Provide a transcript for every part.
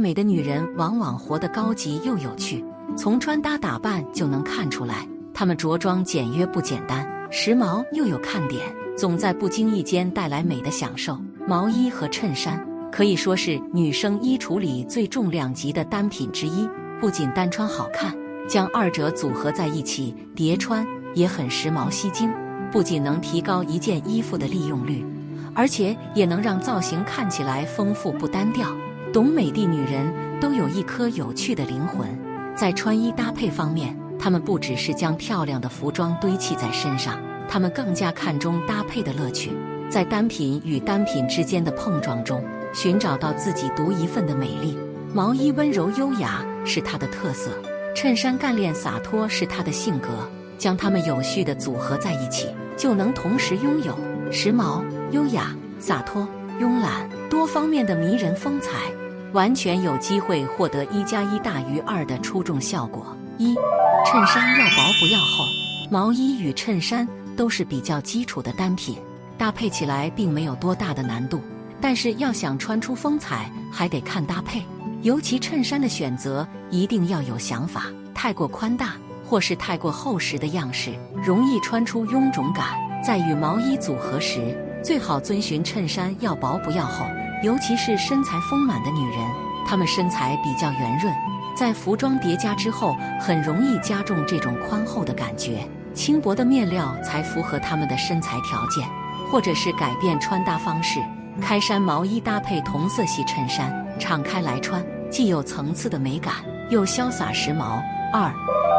美的女人往往活得高级又有趣，从穿搭打扮就能看出来，她们着装简约不简单，时髦又有看点，总在不经意间带来美的享受。毛衣和衬衫可以说是女生衣橱里最重量级的单品之一，不仅单穿好看，将二者组合在一起叠穿也很时髦吸睛。不仅能提高一件衣服的利用率，而且也能让造型看起来丰富不单调。懂美的女人都有一颗有趣的灵魂，在穿衣搭配方面，她们不只是将漂亮的服装堆砌在身上，她们更加看重搭配的乐趣，在单品与单品之间的碰撞中，寻找到自己独一份的美丽。毛衣温柔优雅是她的特色，衬衫干练洒脱是她的性格。将它们有序的组合在一起，就能同时拥有时髦、优雅、洒脱、慵懒多方面的迷人风采，完全有机会获得一加一大于二的出众效果。一、衬衫要薄不要厚。毛衣与衬衫都是比较基础的单品，搭配起来并没有多大的难度。但是要想穿出风采，还得看搭配，尤其衬衫的选择一定要有想法，太过宽大。或是太过厚实的样式，容易穿出臃肿感。在与毛衣组合时，最好遵循衬衫要薄不要厚，尤其是身材丰满的女人，她们身材比较圆润，在服装叠加之后，很容易加重这种宽厚的感觉。轻薄的面料才符合她们的身材条件，或者是改变穿搭方式，开衫毛衣搭配同色系衬衫，敞开来穿，既有层次的美感，又潇洒时髦。二。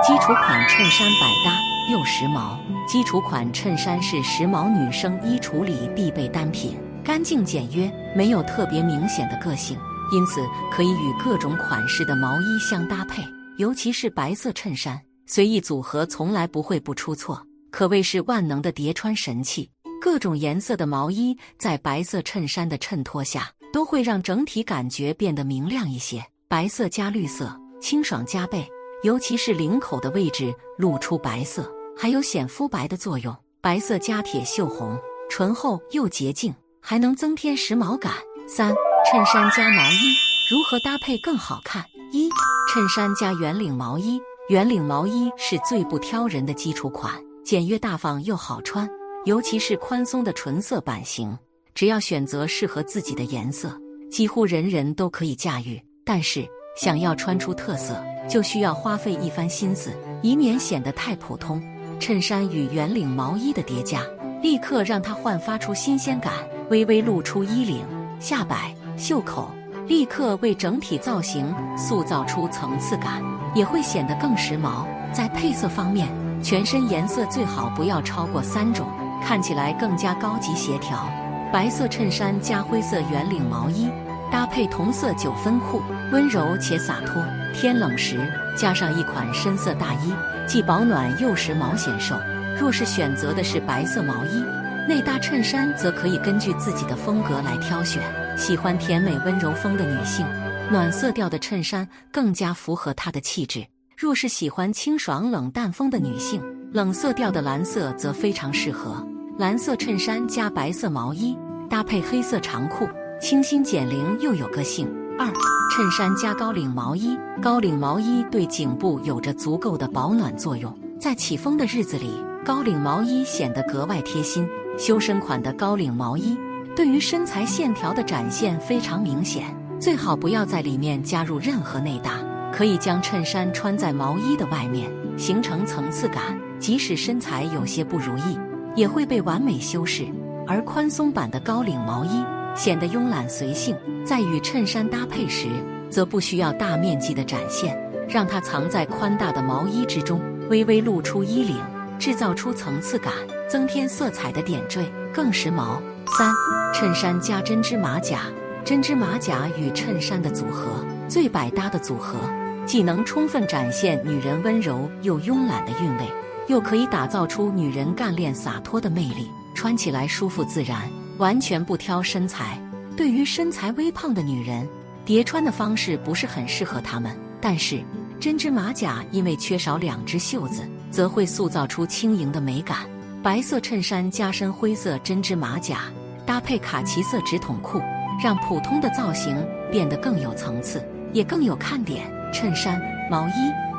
基础款衬衫百搭又时髦。基础款衬衫是时髦女生衣橱里必备单品，干净简约，没有特别明显的个性，因此可以与各种款式的毛衣相搭配。尤其是白色衬衫，随意组合从来不会不出错，可谓是万能的叠穿神器。各种颜色的毛衣在白色衬衫的衬托下，都会让整体感觉变得明亮一些。白色加绿色，清爽加倍。尤其是领口的位置露出白色，还有显肤白的作用。白色加铁锈红，醇厚又洁净，还能增添时髦感。三、衬衫加毛衣如何搭配更好看？一、衬衫加圆领毛衣。圆领毛衣是最不挑人的基础款，简约大方又好穿，尤其是宽松的纯色版型，只要选择适合自己的颜色，几乎人人都可以驾驭。但是想要穿出特色。就需要花费一番心思，以免显得太普通。衬衫与圆领毛衣的叠加，立刻让它焕发出新鲜感。微微露出衣领、下摆、袖口，立刻为整体造型塑造出层次感，也会显得更时髦。在配色方面，全身颜色最好不要超过三种，看起来更加高级协调。白色衬衫加灰色圆领毛衣。搭配同色九分裤，温柔且洒脱。天冷时加上一款深色大衣，既保暖又时髦显瘦。若是选择的是白色毛衣，内搭衬衫，则可以根据自己的风格来挑选。喜欢甜美温柔风的女性，暖色调的衬衫更加符合她的气质。若是喜欢清爽冷淡风的女性，冷色调的蓝色则非常适合。蓝色衬衫加白色毛衣，搭配黑色长裤。清新减龄又有个性。二，衬衫加高领毛衣。高领毛衣对颈部有着足够的保暖作用，在起风的日子里，高领毛衣显得格外贴心。修身款的高领毛衣对于身材线条的展现非常明显，最好不要在里面加入任何内搭，可以将衬衫穿在毛衣的外面，形成层次感。即使身材有些不如意，也会被完美修饰。而宽松版的高领毛衣。显得慵懒随性，在与衬衫搭配时，则不需要大面积的展现，让它藏在宽大的毛衣之中，微微露出衣领，制造出层次感，增添色彩的点缀，更时髦。三、衬衫加针织马甲，针织马甲与衬衫的组合最百搭的组合，既能充分展现女人温柔又慵懒的韵味，又可以打造出女人干练洒脱的魅力，穿起来舒服自然。完全不挑身材，对于身材微胖的女人，叠穿的方式不是很适合她们。但是针织马甲因为缺少两只袖子，则会塑造出轻盈的美感。白色衬衫加深灰色针织马甲，搭配卡其色直筒裤，让普通的造型变得更有层次。也更有看点。衬衫、毛衣，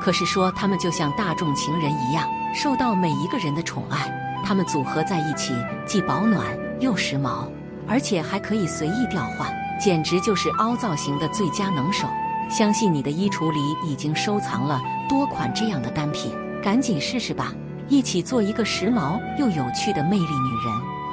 可是说它们就像大众情人一样，受到每一个人的宠爱。它们组合在一起，既保暖又时髦，而且还可以随意调换，简直就是凹造型的最佳能手。相信你的衣橱里已经收藏了多款这样的单品，赶紧试试吧！一起做一个时髦又有趣的魅力女人。